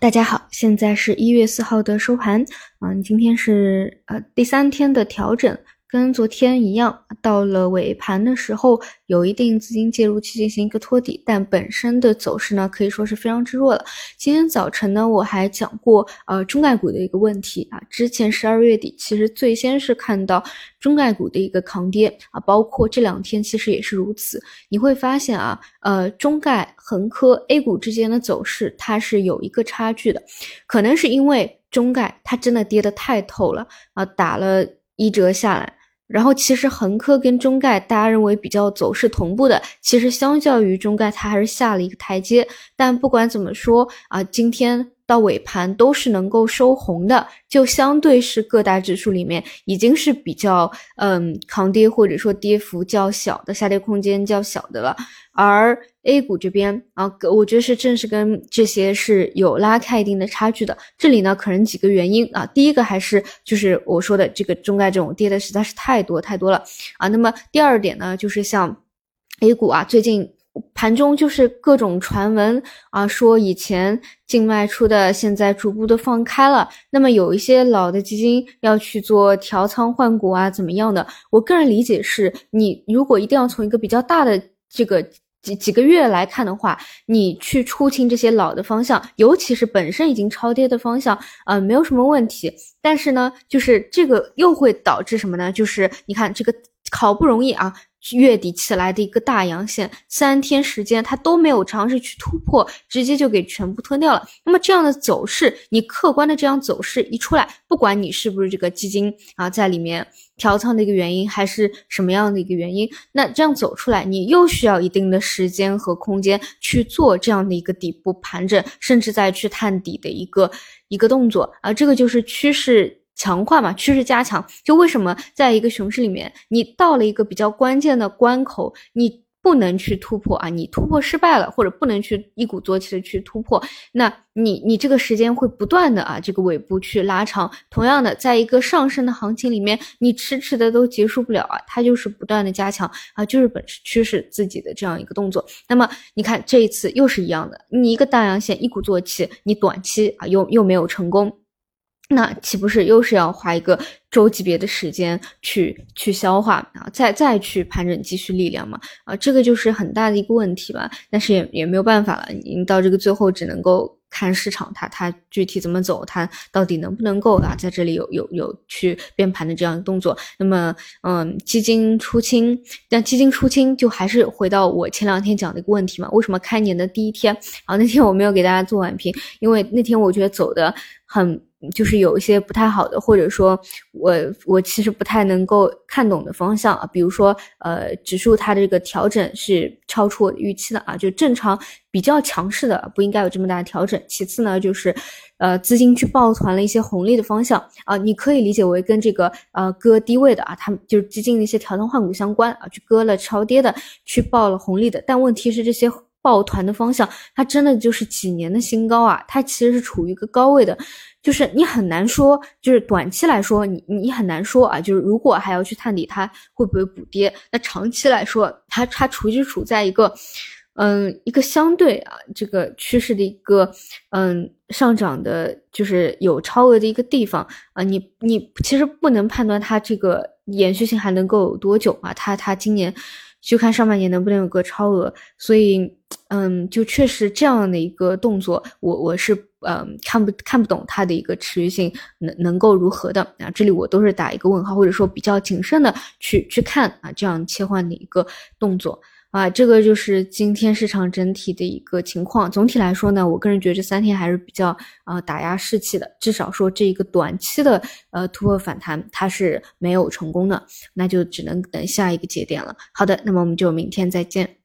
大家好，现在是一月四号的收盘，嗯，今天是呃第三天的调整。跟昨天一样，到了尾盘的时候，有一定资金介入去进行一个托底，但本身的走势呢，可以说是非常之弱了。今天早晨呢，我还讲过，呃，中概股的一个问题啊。之前十二月底，其实最先是看到中概股的一个抗跌啊，包括这两天其实也是如此。你会发现啊，呃，中概、恒科 A 股之间的走势，它是有一个差距的，可能是因为中概它真的跌得太透了啊，打了一折下来。然后其实恒科跟中概，大家认为比较走势同步的，其实相较于中概，它还是下了一个台阶。但不管怎么说啊，今天。到尾盘都是能够收红的，就相对是各大指数里面已经是比较嗯抗跌或者说跌幅较小的，下跌空间较小的了。而 A 股这边啊，我觉得是正是跟这些是有拉开一定的差距的。这里呢，可能几个原因啊，第一个还是就是我说的这个中概这种跌的实在是太多太多了啊。那么第二点呢，就是像 A 股啊，最近。盘中就是各种传闻啊，说以前净卖出的，现在逐步的放开了。那么有一些老的基金要去做调仓换股啊，怎么样的？我个人理解是，你如果一定要从一个比较大的这个几几个月来看的话，你去出清这些老的方向，尤其是本身已经超跌的方向，呃，没有什么问题。但是呢，就是这个又会导致什么呢？就是你看这个好不容易啊。月底起来的一个大阳线，三天时间它都没有尝试去突破，直接就给全部吞掉了。那么这样的走势，你客观的这样走势一出来，不管你是不是这个基金啊在里面调仓的一个原因，还是什么样的一个原因，那这样走出来，你又需要一定的时间和空间去做这样的一个底部盘整，甚至再去探底的一个一个动作啊，这个就是趋势。强化嘛，趋势加强，就为什么在一个熊市里面，你到了一个比较关键的关口，你不能去突破啊，你突破失败了，或者不能去一鼓作气的去突破，那你你这个时间会不断的啊，这个尾部去拉长。同样的，在一个上升的行情里面，你迟迟的都结束不了啊，它就是不断的加强啊，就是本趋势自己的这样一个动作。那么你看这一次又是一样的，你一个大阳线一鼓作气，你短期啊又又没有成功。那岂不是又是要花一个周级别的时间去去消化啊，再再去盘整积蓄力量嘛？啊，这个就是很大的一个问题吧。但是也也没有办法了，你到这个最后只能够看市场它它具体怎么走，它到底能不能够啊在这里有有有去变盘的这样的动作。那么，嗯，基金出清，但基金出清就还是回到我前两天讲的一个问题嘛？为什么开年的第一天啊那天我没有给大家做晚评？因为那天我觉得走的很。就是有一些不太好的，或者说我我其实不太能够看懂的方向啊，比如说呃指数它的这个调整是超出我预期的啊，就正常比较强势的不应该有这么大的调整。其次呢，就是呃资金去抱团了一些红利的方向啊，你可以理解为跟这个呃割低位的啊，他们就是基金的一些调仓换股相关啊，去割了超跌的，去抱了红利的。但问题是这些抱团的方向，它真的就是几年的新高啊，它其实是处于一个高位的。就是你很难说，就是短期来说，你你很难说啊。就是如果还要去探底，它会不会补跌？那长期来说，它它处就处在一个，嗯，一个相对啊这个趋势的一个嗯上涨的，就是有超额的一个地方啊。你你其实不能判断它这个延续性还能够有多久啊。它它今年就看上半年能不能有个超额，所以嗯，就确实这样的一个动作，我我是。嗯，看不看不懂它的一个持续性能能够如何的啊？这里我都是打一个问号，或者说比较谨慎的去去看啊，这样切换的一个动作啊，这个就是今天市场整体的一个情况。总体来说呢，我个人觉得这三天还是比较啊打压士气的，至少说这一个短期的呃突破反弹它是没有成功的，那就只能等下一个节点了。好的，那么我们就明天再见。